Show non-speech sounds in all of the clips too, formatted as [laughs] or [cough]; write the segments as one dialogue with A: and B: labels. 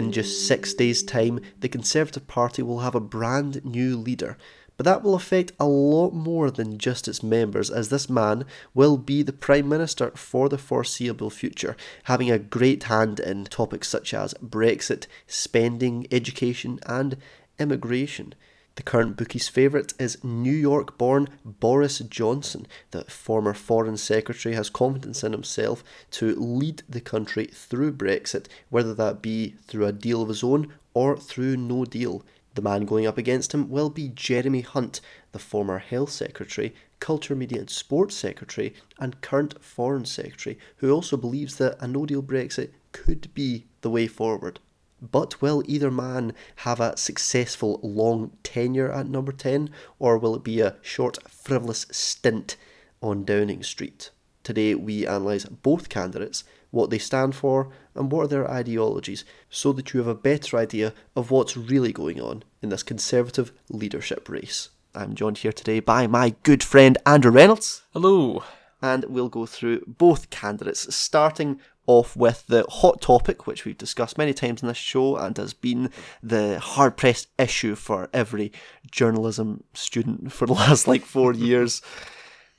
A: In just six days' time, the Conservative Party will have a brand new leader, but that will affect a lot more than just its members, as this man will be the Prime Minister for the foreseeable future, having a great hand in topics such as Brexit, spending, education, and immigration. The current bookie's favourite is New York born Boris Johnson. The former Foreign Secretary has confidence in himself to lead the country through Brexit, whether that be through a deal of his own or through no deal. The man going up against him will be Jeremy Hunt, the former Health Secretary, Culture, Media and Sports Secretary, and current Foreign Secretary, who also believes that a no deal Brexit could be the way forward. But will either man have a successful long tenure at number 10, or will it be a short, frivolous stint on Downing Street? Today we analyse both candidates what they stand for, and what are their ideologies, so that you have a better idea of what's really going on in this Conservative leadership race. I'm joined here today by my good friend Andrew Reynolds.
B: Hello.
A: And we'll go through both candidates, starting off with the hot topic, which we've discussed many times in this show and has been the hard pressed issue for every journalism student for the [laughs] last like four years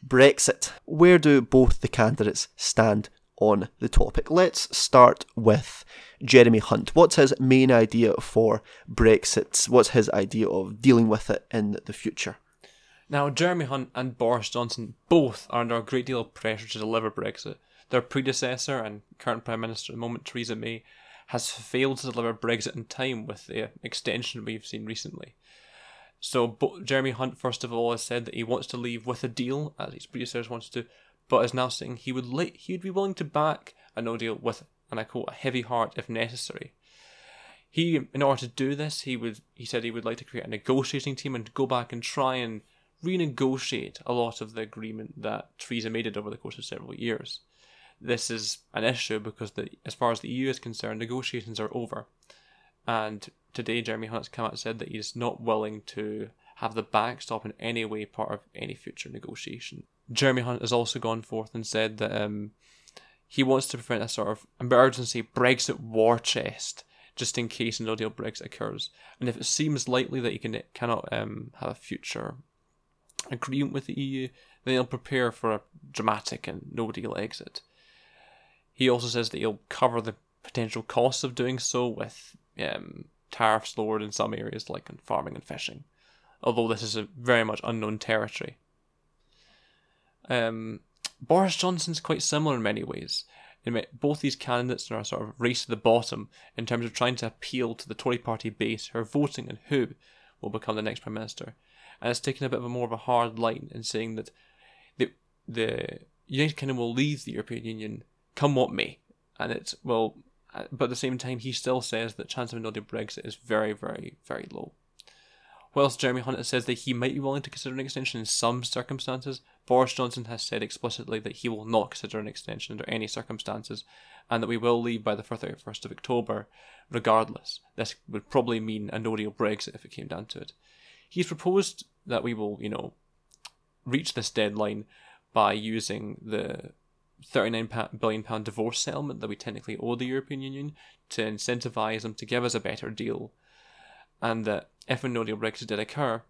A: Brexit. Where do both the candidates stand on the topic. Let's start with Jeremy Hunt. What's his main idea for Brexit? What's his idea of dealing with it in the future?
B: Now, Jeremy Hunt and Boris Johnson both are under a great deal of pressure to deliver Brexit. Their predecessor and current Prime Minister at the moment, Theresa May, has failed to deliver Brexit in time with the extension we've seen recently. So, Jeremy Hunt, first of all, has said that he wants to leave with a deal, as his predecessors wanted to, but is now saying he would li- he would be willing to back a no deal with, and I quote, a heavy heart if necessary. He, in order to do this, he would he said he would like to create a negotiating team and go back and try and renegotiate a lot of the agreement that Theresa made over the course of several years. This is an issue because the, as far as the EU is concerned, negotiations are over. And today, Jeremy Hunt has come out and said that he's not willing to have the backstop in any way part of any future negotiation. Jeremy Hunt has also gone forth and said that um, he wants to prevent a sort of emergency Brexit war chest just in case no deal Brexit occurs. And if it seems likely that he can cannot um, have a future agreement with the EU, then he'll prepare for a dramatic and no deal exit. He also says that he'll cover the potential costs of doing so with um, tariffs lowered in some areas like in farming and fishing, although this is a very much unknown territory. Um, Boris Johnson's quite similar in many ways. Both these candidates are a sort of race to the bottom in terms of trying to appeal to the Tory party base who are voting and who will become the next prime minister, and it's taken a bit of a more of a hard line in saying that the the United Kingdom will leave the European Union come what may, and it will. Uh, but at the same time, he still says that chance of a no-deal Brexit is very, very, very low. Whilst Jeremy Hunt says that he might be willing to consider an extension in some circumstances, Boris Johnson has said explicitly that he will not consider an extension under any circumstances, and that we will leave by the 31st of October, regardless. This would probably mean a no deal Brexit if it came down to it. He's proposed that we will, you know, reach this deadline by using the 39 billion pound divorce settlement that we technically owe the European Union to incentivize them to give us a better deal and that if a no deal Brexit did occur,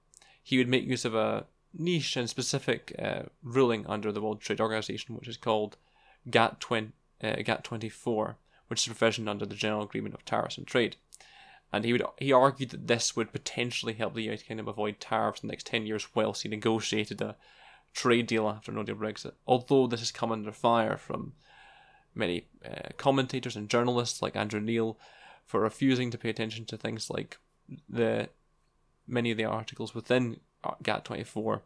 B: he would make use of a niche and specific uh, ruling under the World Trade Organization, which is called GATT, 20, uh, GATT 24, which is a provision under the General Agreement of Tariffs and Trade. And he would he argued that this would potentially help the United Kingdom avoid tariffs in the next 10 years whilst he negotiated a trade deal after no deal Brexit. Although this has come under fire from many uh, commentators and journalists like Andrew Neil for refusing to pay attention to things like the many of the articles within GATT24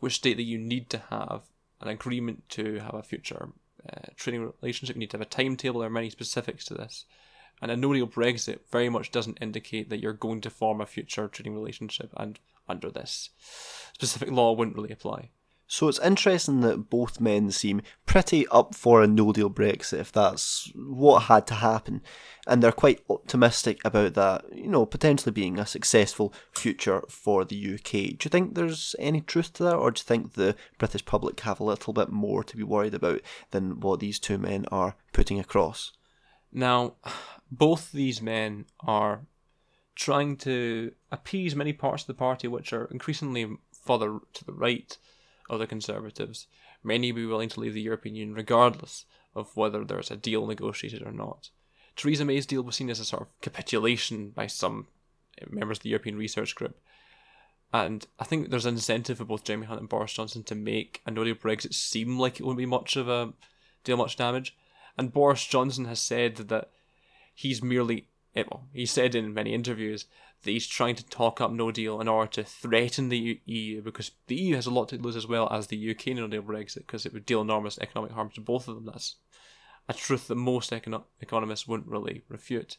B: which state that you need to have an agreement to have a future uh, trading relationship. You need to have a timetable. There are many specifics to this. And a no deal Brexit very much doesn't indicate that you're going to form a future trading relationship, and under this specific law wouldn't really apply.
A: So it's interesting that both men seem pretty up for a no deal Brexit if that's what had to happen. And they're quite optimistic about that, you know, potentially being a successful future for the UK. Do you think there's any truth to that, or do you think the British public have a little bit more to be worried about than what these two men are putting across?
B: Now, [sighs] both these men are trying to appease many parts of the party which are increasingly further to the right of the Conservatives. Many will be willing to leave the European Union regardless of whether there's a deal negotiated or not. Theresa May's deal was seen as a sort of capitulation by some uh, members of the European Research Group. And I think there's an incentive for both Jeremy Hunt and Boris Johnson to make a no deal Brexit seem like it won't be much of a deal much damage. And Boris Johnson has said that he's merely, eh, well, he said in many interviews that he's trying to talk up no deal in order to threaten the EU because the EU has a lot to lose as well as the UK no deal Brexit because it would deal enormous economic harm to both of them. That's a truth that most econo- economists wouldn't really refute.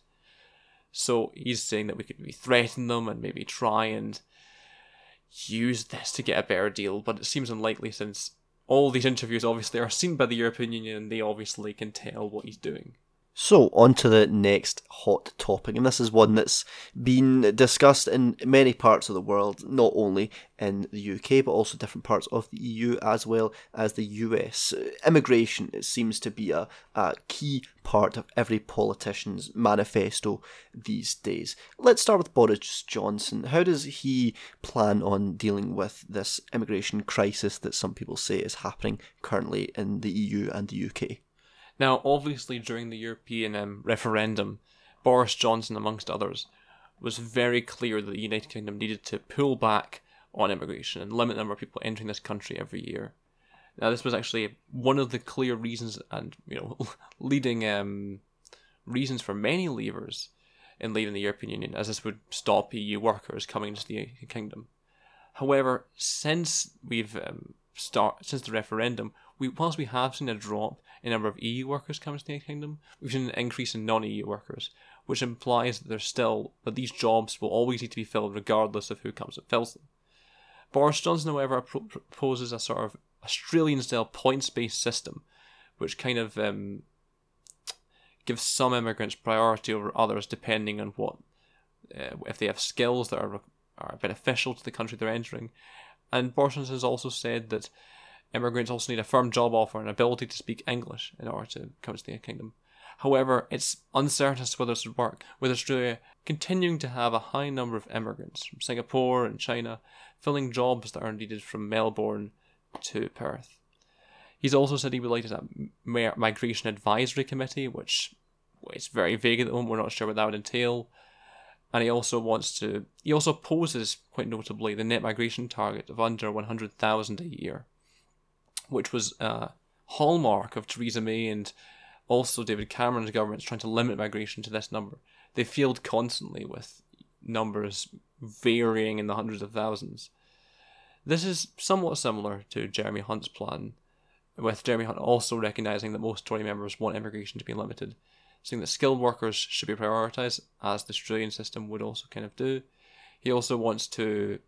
B: So he's saying that we could maybe threaten them and maybe try and use this to get a better deal, but it seems unlikely since all these interviews obviously are seen by the European Union and they obviously can tell what he's doing.
A: So, on to the next hot topic, and this is one that's been discussed in many parts of the world, not only in the UK, but also different parts of the EU as well as the US. Immigration it seems to be a, a key part of every politician's manifesto these days. Let's start with Boris Johnson. How does he plan on dealing with this immigration crisis that some people say is happening currently in the EU and the UK?
B: Now, obviously, during the European um, referendum, Boris Johnson, amongst others, was very clear that the United Kingdom needed to pull back on immigration and limit the number of people entering this country every year. Now, this was actually one of the clear reasons and you know [laughs] leading um, reasons for many leavers in leaving the European Union, as this would stop EU workers coming into the United Kingdom. However, since we've um, start since the referendum, we whilst we have seen a drop in number of EU workers coming to the United Kingdom, we've seen an increase in non-EU workers, which implies that there's still that these jobs will always need to be filled regardless of who comes and fills them. Boris Johnson, however, proposes a sort of Australian-style points-based system, which kind of um, gives some immigrants priority over others depending on what uh, if they have skills that are are beneficial to the country they're entering. And Boris Johnson has also said that immigrants also need a firm job offer and ability to speak English in order to come to the Kingdom. However, it's uncertain as to whether this would work, with Australia continuing to have a high number of immigrants from Singapore and China filling jobs that are needed from Melbourne to Perth. He's also said he would like to a migration advisory committee, which is very vague at the moment. We're not sure what that would entail. And he also wants to. He also opposes, quite notably, the net migration target of under 100,000 a year which was a hallmark of Theresa May and also David Cameron's government's trying to limit migration to this number. They failed constantly with numbers varying in the hundreds of thousands. This is somewhat similar to Jeremy Hunt's plan, with Jeremy Hunt also recognising that most Tory members want immigration to be limited, saying that skilled workers should be prioritised, as the Australian system would also kind of do. He also wants to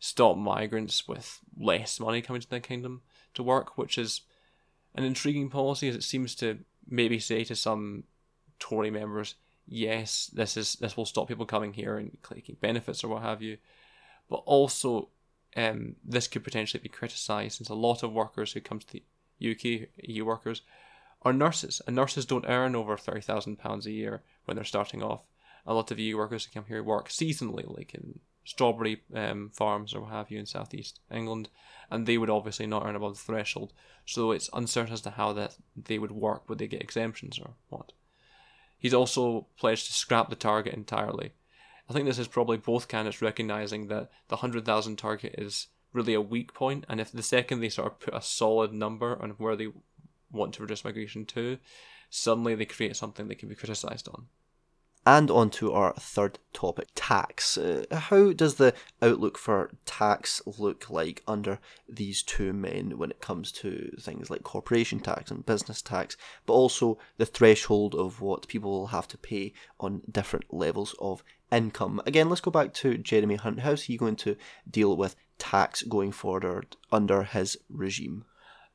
B: stop migrants with less money coming to the kingdom, to work, which is an intriguing policy as it seems to maybe say to some Tory members, yes, this is this will stop people coming here and taking benefits or what have you, but also um, this could potentially be criticised since a lot of workers who come to the UK EU workers are nurses, and nurses don't earn over thirty thousand pounds a year when they're starting off. A lot of EU workers who come here work seasonally, like in strawberry um, farms or what have you in southeast England, and they would obviously not earn above the threshold. So it's uncertain as to how that they would work. Would they get exemptions or what? He's also pledged to scrap the target entirely. I think this is probably both candidates recognizing that the hundred thousand target is really a weak point, and if the second they sort of put a solid number on where they want to reduce migration to, suddenly they create something they can be criticized on.
A: And on to our third topic tax. Uh, how does the outlook for tax look like under these two men when it comes to things like corporation tax and business tax, but also the threshold of what people will have to pay on different levels of income? Again, let's go back to Jeremy Hunt. How's he going to deal with tax going forward under his regime?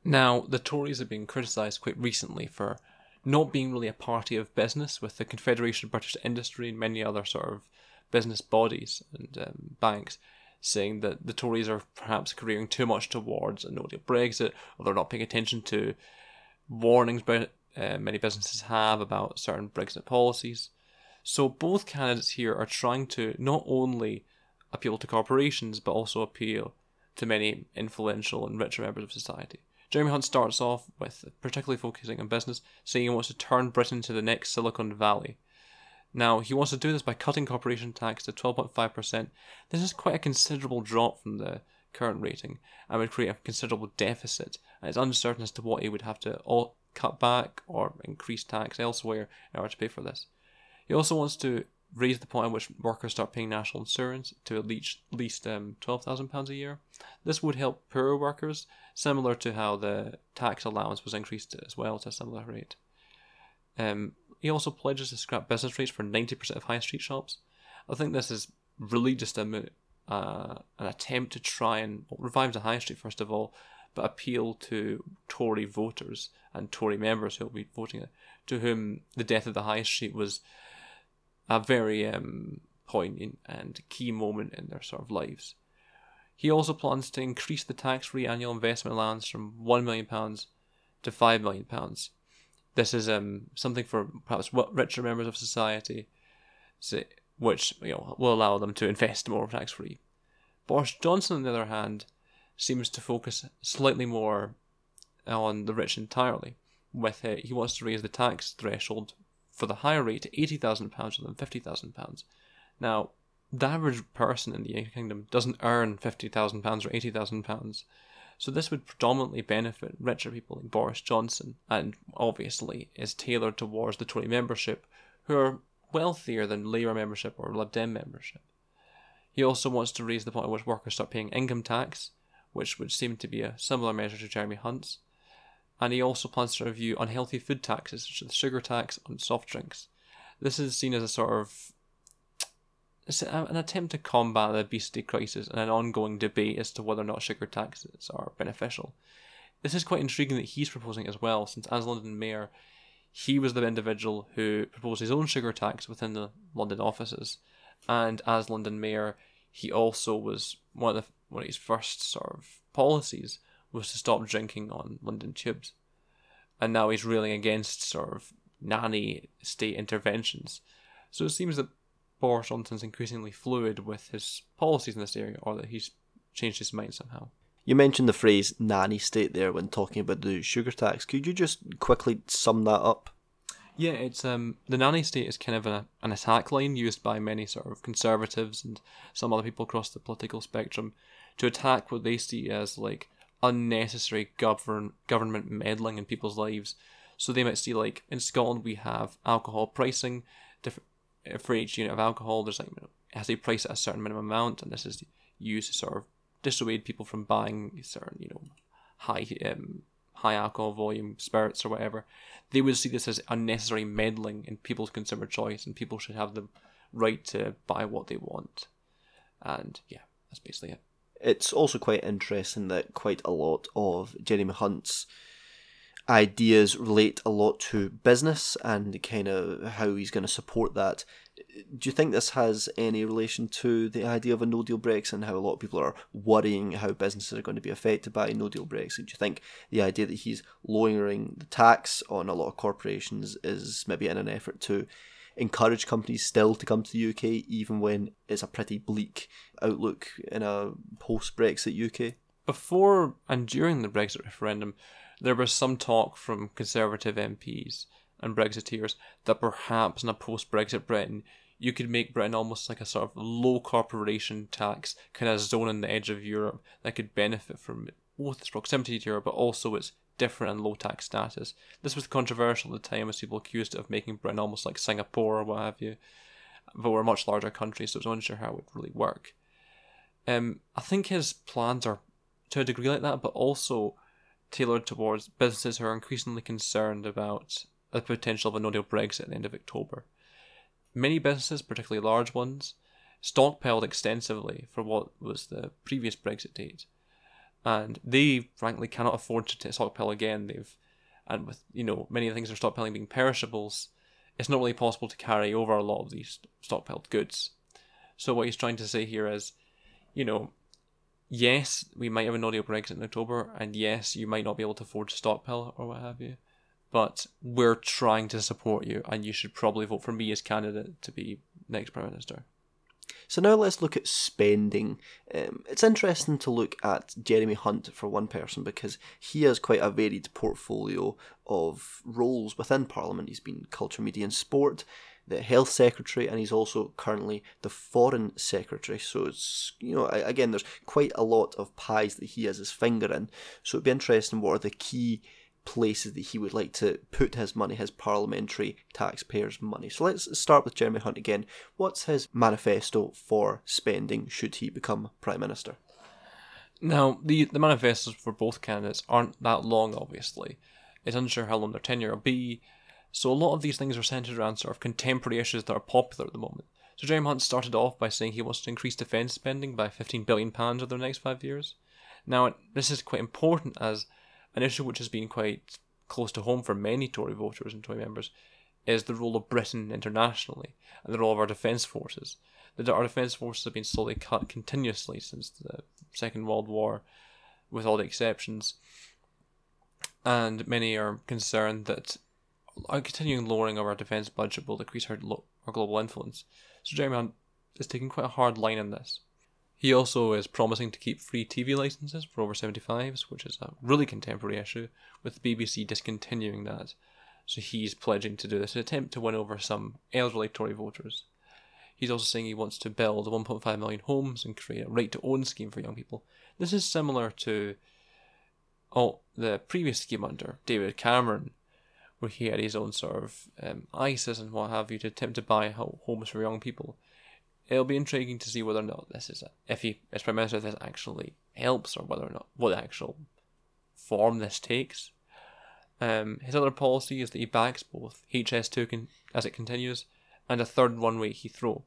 B: Now, the Tories have been criticised quite recently for not being really a party of business with the Confederation of British Industry and many other sort of business bodies and um, banks saying that the Tories are perhaps careering too much towards a no deal Brexit or they're not paying attention to warnings uh, many businesses have about certain Brexit policies. So both candidates here are trying to not only appeal to corporations but also appeal to many influential and richer members of society. Jeremy Hunt starts off with particularly focusing on business, saying he wants to turn Britain to the next Silicon Valley. Now, he wants to do this by cutting corporation tax to 12.5%. This is quite a considerable drop from the current rating and would create a considerable deficit. And it's uncertain as to what he would have to all cut back or increase tax elsewhere in order to pay for this. He also wants to raise the point at which workers start paying national insurance to at least, at least um, £12,000 a year. This would help poorer workers, similar to how the tax allowance was increased as well to a similar rate. Um, he also pledges to scrap business rates for 90% of high street shops. I think this is really just a, uh, an attempt to try and revive the high street, first of all, but appeal to Tory voters and Tory members who will be voting to whom the death of the high street was a very um, poignant and key moment in their sort of lives. He also plans to increase the tax-free annual investment allowance from one million pounds to five million pounds. This is um, something for perhaps richer members of society, which you know will allow them to invest more tax-free. Boris Johnson, on the other hand, seems to focus slightly more on the rich entirely. With it, he wants to raise the tax threshold for the higher rate to eighty thousand pounds rather than fifty thousand pounds. Now, the average person in the United Kingdom doesn't earn fifty thousand pounds or eighty thousand pounds, so this would predominantly benefit richer people like Boris Johnson, and obviously is tailored towards the Tory membership, who are wealthier than Labour membership or Lib Dem membership. He also wants to raise the point at which workers start paying income tax, which would seem to be a similar measure to Jeremy Hunt's. And he also plans to review unhealthy food taxes, such as the sugar tax on soft drinks. This is seen as a sort of an attempt to combat the obesity crisis and an ongoing debate as to whether or not sugar taxes are beneficial. This is quite intriguing that he's proposing as well, since as London Mayor, he was the individual who proposed his own sugar tax within the London offices, and as London Mayor, he also was one of the, one of his first sort of policies was to stop drinking on London tubes. And now he's railing against sort of nanny state interventions. So it seems that Boris Johnson's increasingly fluid with his policies in this area, or that he's changed his mind somehow.
A: You mentioned the phrase nanny state there when talking about the sugar tax. Could you just quickly sum that up?
B: Yeah, it's um the nanny state is kind of a, an attack line used by many sort of conservatives and some other people across the political spectrum to attack what they see as like unnecessary govern government meddling in people's lives. So they might see like in Scotland we have alcohol pricing different for each unit of alcohol. There's like it has to be priced at a certain minimum amount, and this is used to sort of dissuade people from buying certain you know high um, high alcohol volume spirits or whatever, they would see this as unnecessary meddling in people's consumer choice, and people should have the right to buy what they want. And yeah, that's basically it.
A: It's also quite interesting that quite a lot of Jeremy Hunt's ideas relate a lot to business and kind of how he's going to support that. Do you think this has any relation to the idea of a no deal Brexit and how a lot of people are worrying how businesses are going to be affected by no deal Brexit? Do you think the idea that he's lowering the tax on a lot of corporations is maybe in an effort to encourage companies still to come to the UK even when it's a pretty bleak outlook in a post Brexit UK?
B: Before and during the Brexit referendum, there was some talk from Conservative MPs and Brexiteers that perhaps in a post Brexit Britain, you could make Britain almost like a sort of low corporation tax kind of zone in the edge of Europe that could benefit from both its proximity to Europe but also its different and low tax status. This was controversial at the time as people accused it of making Britain almost like Singapore or what have you. But we're a much larger country, so it's unsure how it would really work. Um, I think his plans are to a degree like that, but also tailored towards businesses who are increasingly concerned about the potential of a no deal Brexit at the end of October. Many businesses, particularly large ones, stockpiled extensively for what was the previous Brexit date. And they frankly cannot afford to stockpile again. They've and with you know many of the things they're stockpiling being perishables, it's not really possible to carry over a lot of these stockpiled goods. So what he's trying to say here is, you know, yes, we might have a no deal Brexit in October, and yes, you might not be able to afford to stockpile or what have you. but we're trying to support you, and you should probably vote for me as candidate to be next prime minister.
A: So now let's look at spending. Um, it's interesting to look at Jeremy Hunt for one person because he has quite a varied portfolio of roles within Parliament. He's been culture, media, and sport, the health secretary, and he's also currently the foreign secretary. So it's you know again, there's quite a lot of pies that he has his finger in. So it'd be interesting what are the key places that he would like to put his money, his parliamentary taxpayers' money. So let's start with Jeremy Hunt again. What's his manifesto for spending should he become Prime Minister?
B: Now, the, the manifestos for both candidates aren't that long, obviously. It's unsure how long their tenure will be, so a lot of these things are centred around sort of contemporary issues that are popular at the moment. So Jeremy Hunt started off by saying he wants to increase defence spending by £15 billion over the next five years. Now, this is quite important as an issue which has been quite close to home for many Tory voters and Tory members is the role of Britain internationally and the role of our defence forces. That our defence forces have been slowly cut continuously since the Second World War, with all the exceptions. And many are concerned that a continuing lowering of our defence budget will decrease our, our global influence. So Jeremy Hunt is taking quite a hard line on this. He also is promising to keep free TV licenses for over 75s, which is a really contemporary issue, with the BBC discontinuing that. So he's pledging to do this an attempt to win over some elderly Tory voters. He's also saying he wants to build 1.5 million homes and create a right to own scheme for young people. This is similar to oh, the previous scheme under David Cameron, where he had his own sort of um, ISAs and what have you to attempt to buy homes for young people it'll be intriguing to see whether or not this is a, if he as prime minister this actually helps or whether or not what actual form this takes. Um, his other policy is that he backs both HS2 con- as it continues and a third runway Heathrow.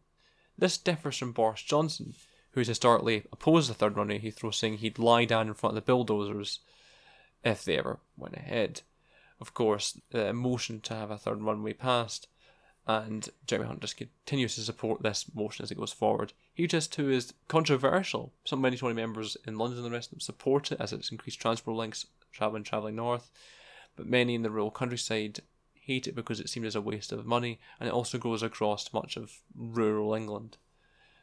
B: This differs from Boris Johnson, who's historically opposed the third runway Heathrow, saying he'd lie down in front of the bulldozers if they ever went ahead. Of course, the motion to have a third runway passed and Jeremy Hunt just continues to support this motion as it goes forward. HS2 is controversial. Some many Tory members in London and the rest of them support it as it's increased transport links travelling travelling north, but many in the rural countryside hate it because it seems as a waste of money, and it also goes across much of rural England.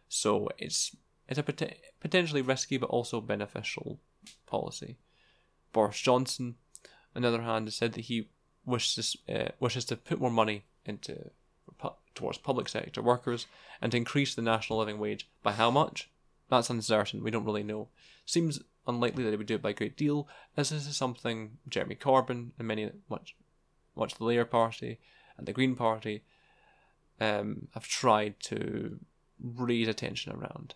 B: So it's it's a pot- potentially risky but also beneficial policy. Boris Johnson, on the other hand, has said that he wishes uh, wishes to put more money into towards public sector workers and to increase the national living wage by how much? That's uncertain. We don't really know. Seems unlikely that he would do it by a great deal, as this is something Jeremy Corbyn and many much much the Labour Party and the Green Party um, have tried to raise attention around.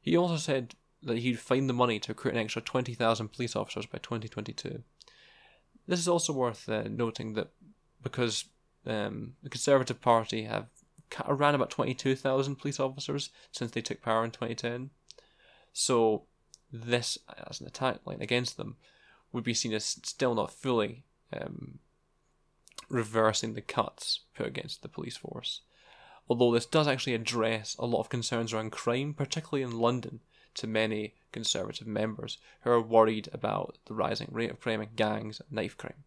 B: He also said that he'd find the money to recruit an extra 20,000 police officers by 2022. This is also worth uh, noting that because um, the Conservative Party have around about 22,000 police officers since they took power in 2010. So this, as an attack line against them, would be seen as still not fully um, reversing the cuts put against the police force. Although this does actually address a lot of concerns around crime, particularly in London, to many Conservative members who are worried about the rising rate of crime and gangs and knife crime.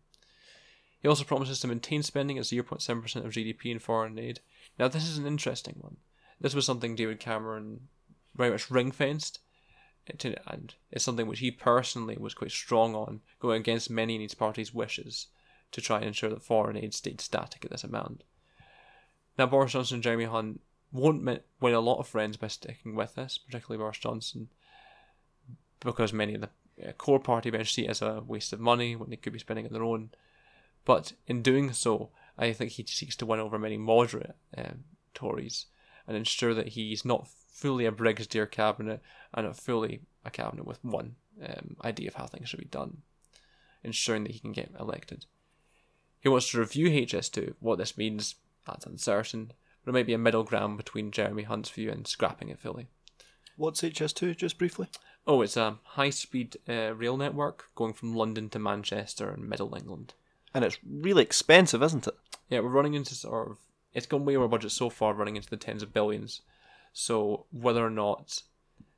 B: He also promises to maintain spending at 0.7% of GDP in foreign aid. Now, this is an interesting one. This was something David Cameron very much ring fenced, and it's something which he personally was quite strong on, going against many in his party's wishes to try and ensure that foreign aid stayed static at this amount. Now, Boris Johnson and Jeremy Hunt won't win a lot of friends by sticking with this, particularly Boris Johnson, because many of the uh, core party bench see it as a waste of money when they could be spending on their own but in doing so, I think he seeks to win over many moderate um, Tories and ensure that he's not fully a Brexiteer cabinet and not fully a cabinet with one um, idea of how things should be done, ensuring that he can get elected. He wants to review HS2. What this means, that's uncertain, but it might be a middle ground between Jeremy Hunt's view and scrapping it fully.
A: What's HS2, just briefly?
B: Oh, it's a high speed uh, rail network going from London to Manchester and Middle England
A: and it's really expensive, isn't it?
B: Yeah, we're running into sort of it's gone way over budget so far, running into the tens of billions. So whether or not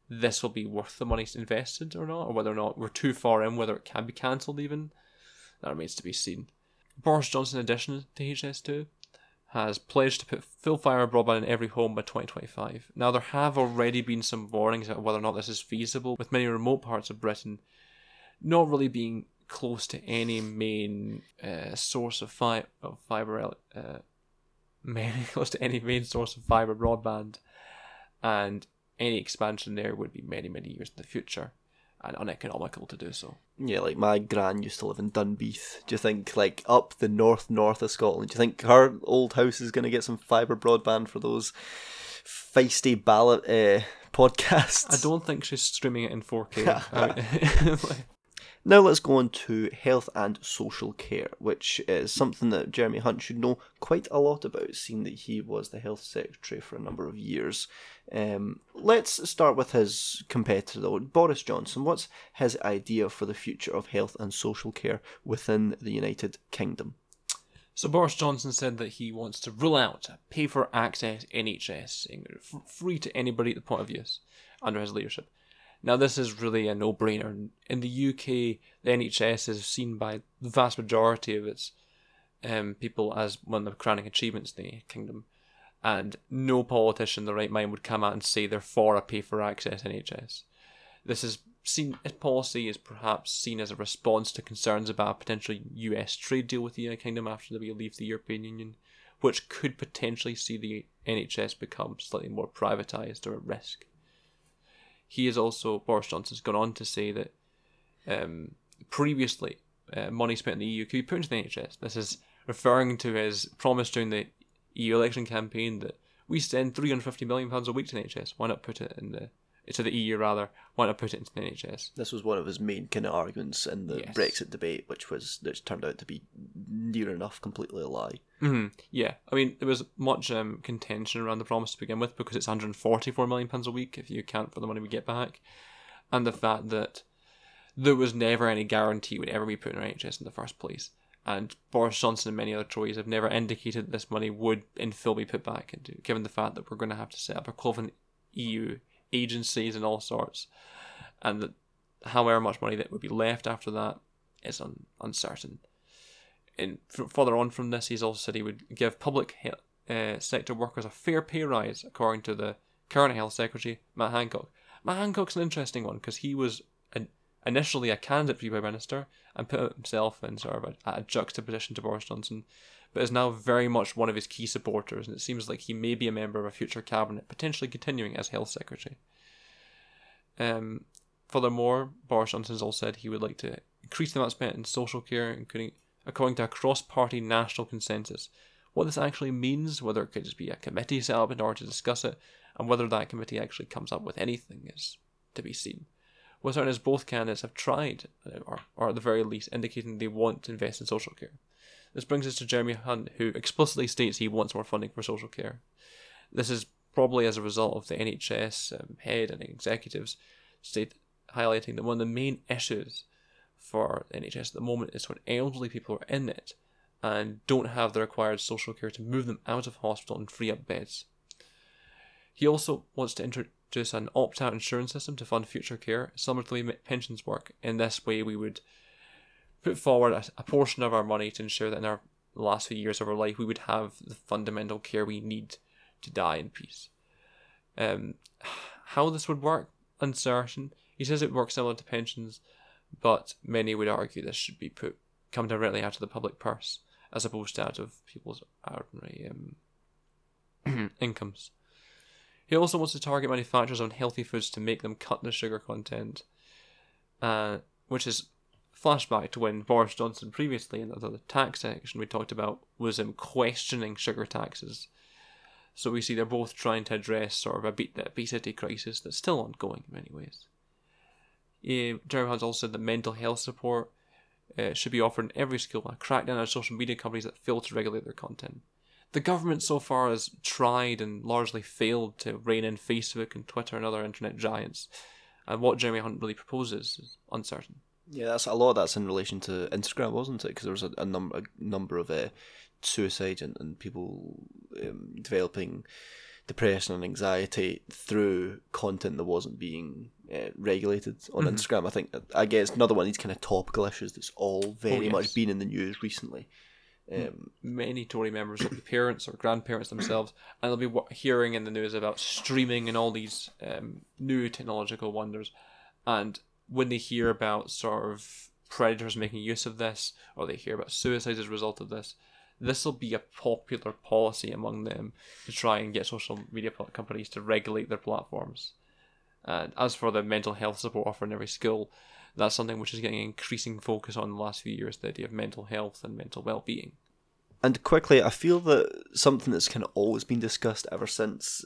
B: this will be worth the money invested or not, or whether or not we're too far in, whether it can be cancelled even, that remains to be seen. Boris Johnson, in addition to HS2, has pledged to put full fibre broadband in every home by 2025. Now, there have already been some warnings about whether or not this is feasible, with many remote parts of Britain not really being close to any main uh, source of, fi- of fibre, uh, [laughs] many close to any main source of fibre broadband, and any expansion there would be many, many years in the future and uneconomical to do so.
A: Yeah, like my gran used to live in Dunbeath. Do you think, like, up the north north of Scotland, do you think her old house is going to get some fibre broadband for those feisty ballot uh, [laughs] podcasts?
B: I don't think she's streaming it in 4K. [laughs]
A: Now let's go on to health and social care, which is something that Jeremy Hunt should know quite a lot about, seeing that he was the health secretary for a number of years. Um, let's start with his competitor, Boris Johnson. What's his idea for the future of health and social care within the United Kingdom?
B: So Boris Johnson said that he wants to rule out pay for access NHS, free to anybody at the point of use, under his leadership. Now, this is really a no brainer. In the UK, the NHS is seen by the vast majority of its um, people as one of the crowning achievements in the kingdom. And no politician in the right mind would come out and say they're for a pay for access NHS. This is seen, this policy is perhaps seen as a response to concerns about a potential US trade deal with the United Kingdom after we leave the European Union, which could potentially see the NHS become slightly more privatised or at risk he is also Boris Johnson's gone on to say that um, previously uh, money spent in the EU could be put into the NHS. This is referring to his promise during the EU election campaign that we send 350 million pounds a week to the NHS. Why not put it in the to the EU rather. Why not put it into the NHS?
A: This was one of his main kind of arguments in the yes. Brexit debate, which was which turned out to be near enough completely a lie.
B: Mm-hmm. Yeah, I mean there was much um, contention around the promise to begin with because it's 144 million pounds a week if you account for the money we get back, and the fact that there was never any guarantee would ever be put in NHS in the first place. And Boris Johnson and many other Tories have never indicated that this money would in full be put back into, given the fact that we're going to have to set up a equivalent EU agencies and all sorts, and that however much money that would be left after that is un- uncertain. And f- further on from this, he's also said he would give public he- uh, sector workers a fair pay rise, according to the current health secretary, Matt Hancock. Matt Hancock's an interesting one because he was an, initially a candidate for Prime Minister and put himself in sort of a, a juxtaposition to Boris Johnson but is now very much one of his key supporters, and it seems like he may be a member of a future cabinet, potentially continuing as health secretary. Um, furthermore, Boris Johnson has also said he would like to increase the amount spent in social care, including according to a cross-party national consensus. What this actually means, whether it could just be a committee set up in order to discuss it, and whether that committee actually comes up with anything is to be seen. What's certain is both candidates have tried, or, or at the very least indicating they want to invest in social care. This brings us to Jeremy Hunt, who explicitly states he wants more funding for social care. This is probably as a result of the NHS um, head and executives state highlighting that one of the main issues for NHS at the moment is when elderly people are in it and don't have the required social care to move them out of hospital and free up beds. He also wants to introduce an opt out insurance system to fund future care, similar to the way pensions work. In this way, we would put forward a, a portion of our money to ensure that in our last few years of our life we would have the fundamental care we need to die in peace. Um, how this would work, uncertain. He says it works similar to pensions, but many would argue this should be put come directly out of the public purse as opposed to out of people's ordinary um, [clears throat] incomes. He also wants to target manufacturers on healthy foods to make them cut the sugar content, uh, which is flashback to when Boris Johnson previously in the tax section we talked about was him questioning sugar taxes. So we see they're both trying to address sort of a beat the obesity crisis that's still ongoing in many ways. Uh, Jeremy Hunt also said that mental health support uh, should be offered in every school a crackdown on social media companies that fail to regulate their content. The government so far has tried and largely failed to rein in Facebook and Twitter and other internet giants, and what Jeremy Hunt really proposes is uncertain.
A: Yeah, that's a lot of that's in relation to Instagram, wasn't it? Because there was a, a, num- a number of uh, suicides and, and people um, developing depression and anxiety through content that wasn't being uh, regulated on mm-hmm. Instagram. I think I guess another one of these kind of topical issues that's all very oh, yes. much been in the news recently. Um,
B: Many Tory members will be parents or grandparents themselves, and they'll be hearing in the news about streaming and all these um, new technological wonders. And when they hear about sort of predators making use of this, or they hear about suicides as a result of this, this will be a popular policy among them to try and get social media companies to regulate their platforms. And as for the mental health support offered in every school, that's something which is getting increasing focus on the last few years the idea of mental health and mental well being.
A: And quickly, I feel that something that's kind of always been discussed ever since,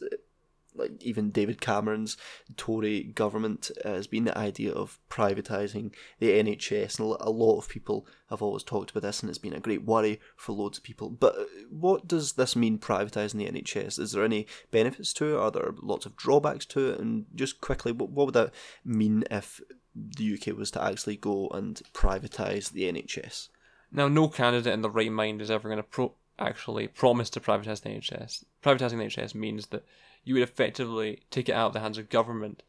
A: like even David Cameron's Tory government, uh, has been the idea of privatising the NHS. And a lot of people have always talked about this, and it's been a great worry for loads of people. But uh, what does this mean, privatising the NHS? Is there any benefits to it? Are there lots of drawbacks to it? And just quickly, what, what would that mean if the UK was to actually go and privatise the NHS?
B: Now, no candidate in the right mind is ever going to pro- actually promise to privatise the NHS. Privatising the NHS means that you would effectively take it out of the hands of government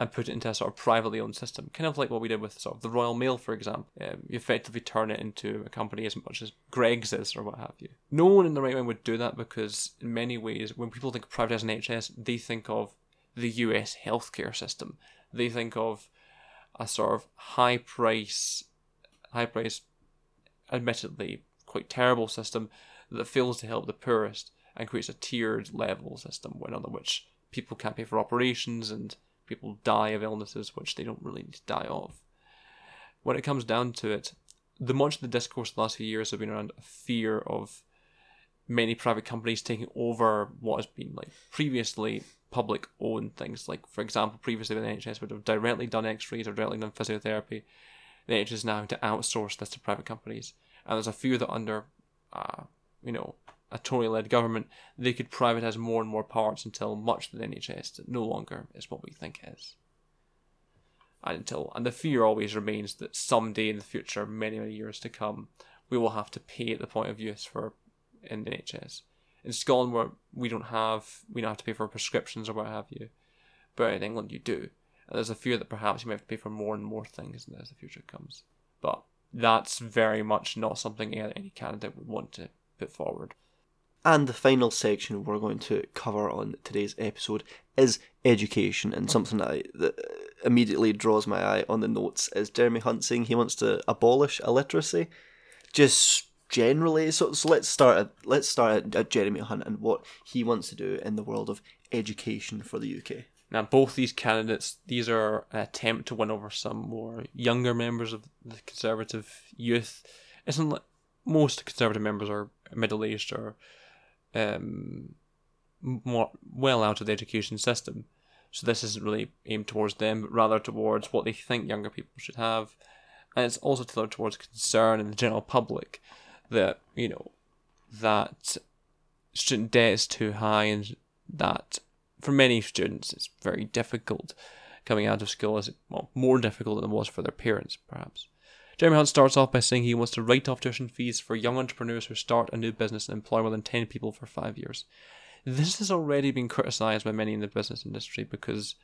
B: and put it into a sort of privately owned system, kind of like what we did with sort of the Royal Mail, for example. Um, you effectively turn it into a company as much as Greggs is, or what have you. No one in the right mind would do that because, in many ways, when people think of privatising the NHS, they think of the US healthcare system. They think of a sort of high price, high price admittedly quite terrible system that fails to help the poorest and creates a tiered level system under which people can't pay for operations and people die of illnesses which they don't really need to die of. When it comes down to it, the much of the discourse the last few years have been around a fear of many private companies taking over what has been like previously public owned things. Like for example, previously the NHS would have directly done X-rays or directly done physiotherapy. The NHS is now having to outsource this to private companies, and there's a fear that under, uh, you know, a Tory-led government, they could privatise more and more parts until much of the NHS no longer is what we think it is. And until and the fear always remains that someday in the future, many many years to come, we will have to pay at the point of use for in the NHS. In Scotland, where we don't have we don't have to pay for prescriptions or what have you, but in England you do. And there's a fear that perhaps you might have to pay for more and more things as the future comes. But that's very much not something any candidate would want to put forward.
A: And the final section we're going to cover on today's episode is education, and something that, I, that uh, immediately draws my eye on the notes is Jeremy Hunt saying he wants to abolish illiteracy. Just generally, so so let's start at let's start at, at Jeremy Hunt and what he wants to do in the world of education for the UK.
B: Now, both these candidates, these are an attempt to win over some more younger members of the Conservative youth. Isn't like most Conservative members are middle aged or um, more well out of the education system. So this isn't really aimed towards them, but rather towards what they think younger people should have. And it's also tailored towards concern in the general public that, you know, that student debt is too high and that for many students it's very difficult coming out of school as well more difficult than it was for their parents perhaps. Jeremy Hunt starts off by saying he wants to write off tuition fees for young entrepreneurs who start a new business and employ more than 10 people for five years. This has already been criticised by many in the business industry because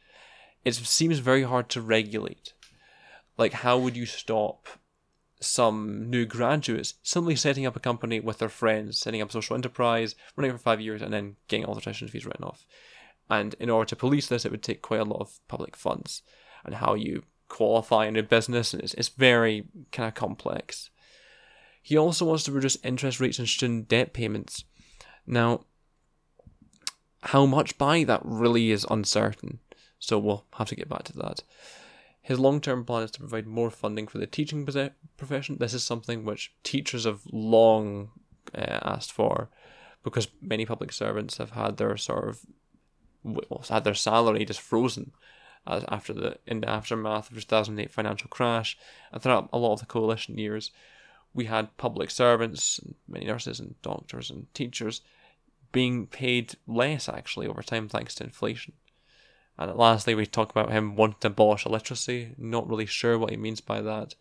B: it seems very hard to regulate. Like, how would you stop some new graduates simply setting up a company with their friends, setting up a social enterprise, running for five years, and then getting all the tuition fees written off? And in order to police this, it would take quite a lot of public funds. And how you qualify in a business, and it's, it's very kind of complex. He also wants to reduce interest rates on student debt payments. Now, how much by that really is uncertain, so we'll have to get back to that. His long term plan is to provide more funding for the teaching profession. This is something which teachers have long uh, asked for because many public servants have had their sort of well, had their salary just frozen after the in the aftermath of the 2008 financial crash and throughout a lot of the coalition years we had public servants many nurses and doctors and teachers being paid less actually over time thanks to inflation. And lastly we talk about him wanting to abolish illiteracy not really sure what he means by that.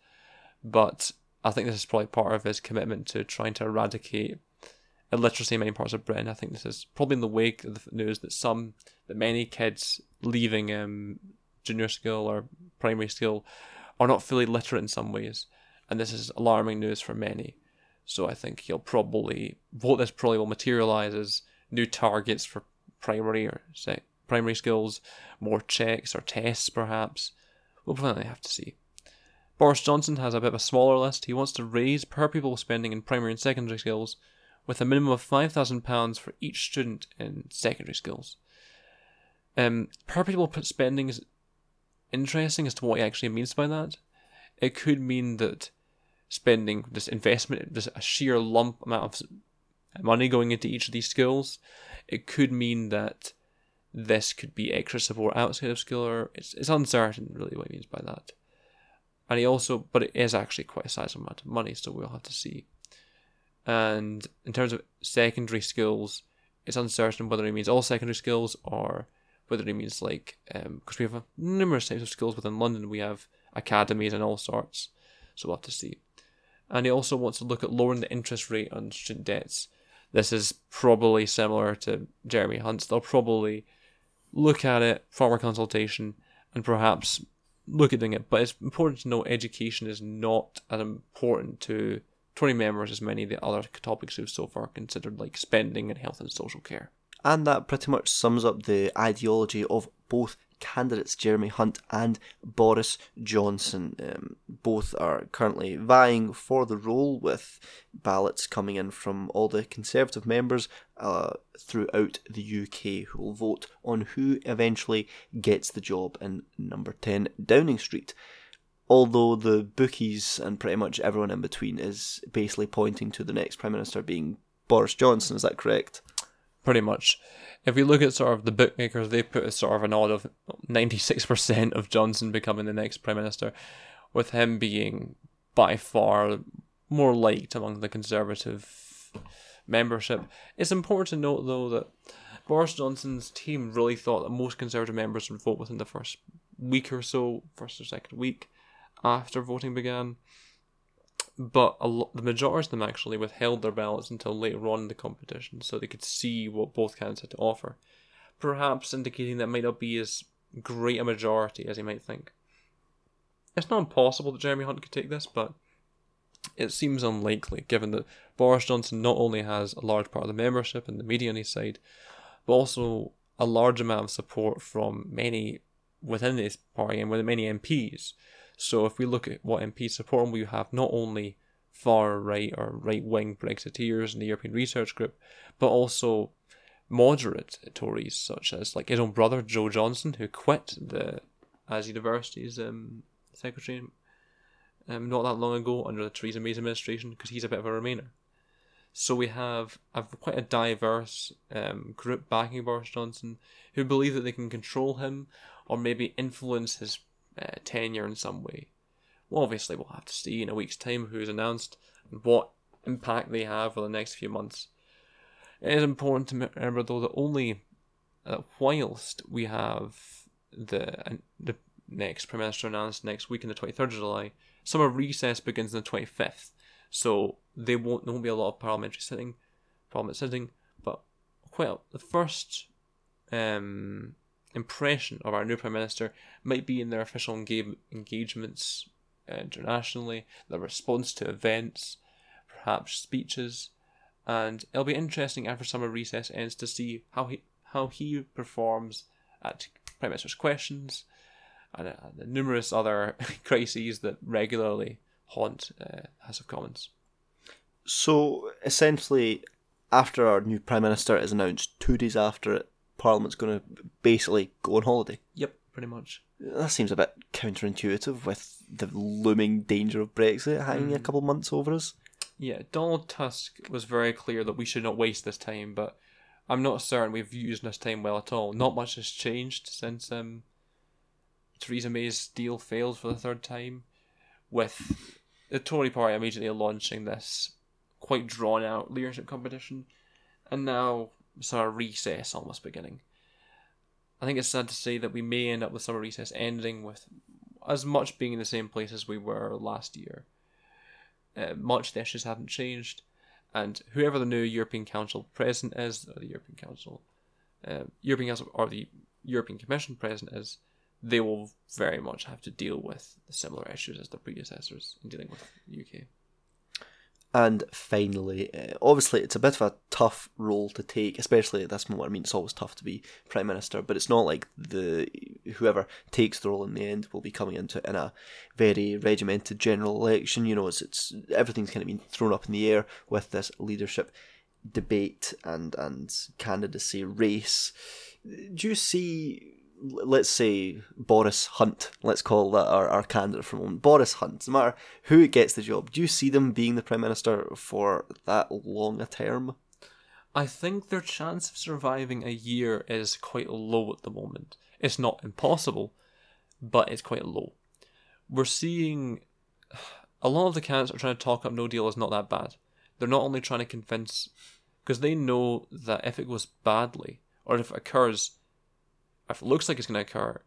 B: But i think this is probably part of his commitment to trying to eradicate illiteracy in many parts of Britain. I think this is probably in the wake of the news that some, that many kids leaving um, junior school or primary school are not fully literate in some ways, and this is alarming news for many. So I think he'll probably what this probably will materialize as new targets for primary or sec- primary skills, more checks or tests perhaps. We'll probably have to see. Boris Johnson has a bit of a smaller list. He wants to raise per pupil spending in primary and secondary skills with a minimum of £5,000 for each student in secondary skills. Um, per pupil spending is interesting as to what he actually means by that. It could mean that spending this investment, this a sheer lump amount of money going into each of these skills, it could mean that this could be extra support outside of school, or it's, it's uncertain really what he means by that and he also, but it is actually quite a sizable amount of money, so we'll have to see. And in terms of secondary skills, it's uncertain whether he means all secondary skills or whether he means like, because um, we have numerous types of skills within London. We have academies and all sorts, so we'll have to see. And he also wants to look at lowering the interest rate on student debts. This is probably similar to Jeremy Hunt's. They'll probably look at it, form a consultation, and perhaps look at doing it. But it's important to know education is not as important to Tory members as many of the other topics we've so far considered, like spending and health and social care.
A: And that pretty much sums up the ideology of both candidates, Jeremy Hunt and Boris Johnson. Um, both are currently vying for the role, with ballots coming in from all the Conservative members uh, throughout the UK who will vote on who eventually gets the job in number 10 Downing Street. Although the bookies and pretty much everyone in between is basically pointing to the next Prime Minister being Boris Johnson, is that correct?
B: Pretty much if we look at sort of the bookmakers, they put a sort of an odd of 96% of Johnson becoming the next Prime Minister, with him being by far more liked among the Conservative membership. It's important to note, though, that Boris Johnson's team really thought that most Conservative members would vote within the first week or so, first or second week after voting began. But lo- the majority of them actually withheld their ballots until later on in the competition so they could see what both candidates had to offer, perhaps indicating that might not be as great a majority as you might think. It's not impossible that Jeremy Hunt could take this, but it seems unlikely given that Boris Johnson not only has a large part of the membership and the media on his side, but also a large amount of support from many within his party and with many MPs so if we look at what MPs support him, we have not only far right or right wing Brexiteers in the European Research Group, but also moderate Tories such as like his own brother Jo Johnson, who quit the as university's um, secretary um, not that long ago under the Theresa May's administration because he's a bit of a Remainer. So we have a, quite a diverse um, group backing Boris Johnson who believe that they can control him or maybe influence his uh, tenure in some way. Well, obviously, we'll have to see in a week's time who's announced and what impact they have for the next few months. It is important to remember, though, that only uh, whilst we have the uh, the next Prime Minister announced next week on the 23rd of July, summer recess begins on the 25th. So they won't, there won't be a lot of parliamentary sitting, parliament sitting, but well, the first um, impression of our new Prime Minister might be in their official engage- engagements internationally, their response to events, perhaps speeches, and it'll be interesting after summer recess ends to see how he how he performs at Prime Minister's questions and uh, the numerous other [laughs] crises that regularly haunt uh, House of Commons.
A: So essentially, after our new Prime Minister is announced, two days after it, Parliament's going to basically go on holiday.
B: Yep, pretty much.
A: That seems a bit counterintuitive with the looming danger of Brexit hanging mm. a couple months over us.
B: Yeah, Donald Tusk was very clear that we should not waste this time, but I'm not certain we've used this time well at all. Not much has changed since um, Theresa May's deal failed for the third time, with the Tory party immediately launching this quite drawn out leadership competition, and now of recess almost beginning. I think it's sad to say that we may end up with summer recess ending with as much being in the same place as we were last year. Uh, much the issues haven't changed, and whoever the new European Council president is, or the European Council, uh, European Council or the European Commission president is, they will very much have to deal with the similar issues as their predecessors in dealing with the UK.
A: And finally, uh, obviously, it's a bit of a tough role to take, especially at this moment. I mean, it's always tough to be prime minister, but it's not like the whoever takes the role in the end will be coming into it in a very regimented general election. You know, it's, it's everything's kind of been thrown up in the air with this leadership debate and and candidacy race. Do you see let's say Boris Hunt, let's call that our, our candidate for moment. Boris Hunt, no matter who gets the job, do you see them being the Prime Minister for that long a term?
B: I think their chance of surviving a year is quite low at the moment. It's not impossible, but it's quite low. We're seeing a lot of the candidates are trying to talk up no deal is not that bad. They're not only trying to convince, because they know that if it goes badly, or if it occurs, it looks like it's going to occur,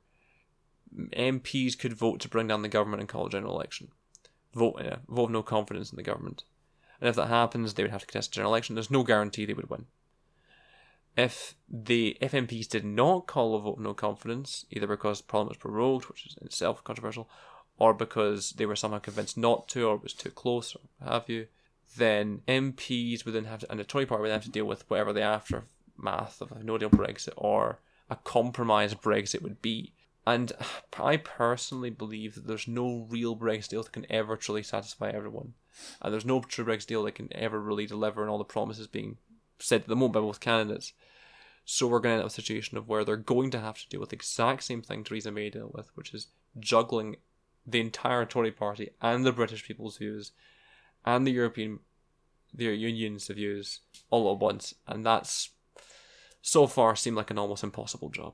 B: MPs could vote to bring down the government and call a general election. Vote, yeah, vote of no confidence in the government. And if that happens, they would have to contest a general election. There's no guarantee they would win. If the if MPs did not call a vote of no confidence, either because Parliament was prorogued, which is itself controversial, or because they were somehow convinced not to, or it was too close, or have you, then MPs would then have to, and the Tory party would have to deal with whatever the aftermath of a no deal Brexit or a compromise Brexit would be. And I personally believe that there's no real Brexit deal that can ever truly satisfy everyone. And there's no true Brexit deal that can ever really deliver on all the promises being said at the moment by both candidates. So we're going to end up a situation of where they're going to have to deal with the exact same thing Theresa May dealt with, which is juggling the entire Tory party and the British people's views and the European the union's views all at once. And that's so far seemed like an almost impossible job.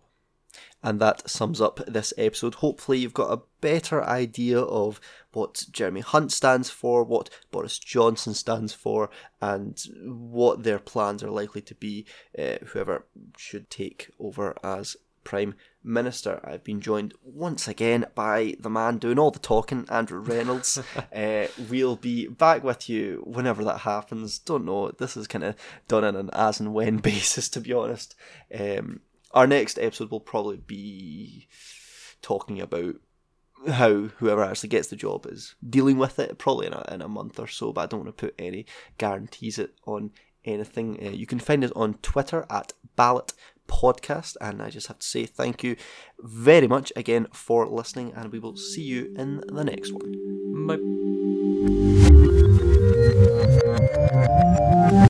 A: And that sums up this episode. Hopefully, you've got a better idea of what Jeremy Hunt stands for, what Boris Johnson stands for, and what their plans are likely to be, uh, whoever should take over as Prime Minister. I've been joined once again by the man doing all the talking, Andrew Reynolds. [laughs] uh, we'll be back with you whenever that happens. Don't know. This is kind of done on an as and when [laughs] basis, to be honest. Um, our next episode will probably be talking about how whoever actually gets the job is dealing with it, probably in a, in a month or so, but I don't want to put any guarantees it on anything. Uh, you can find us on Twitter at ballot podcast. And I just have to say thank you very much again for listening, and we will see you in the next one.
B: Bye.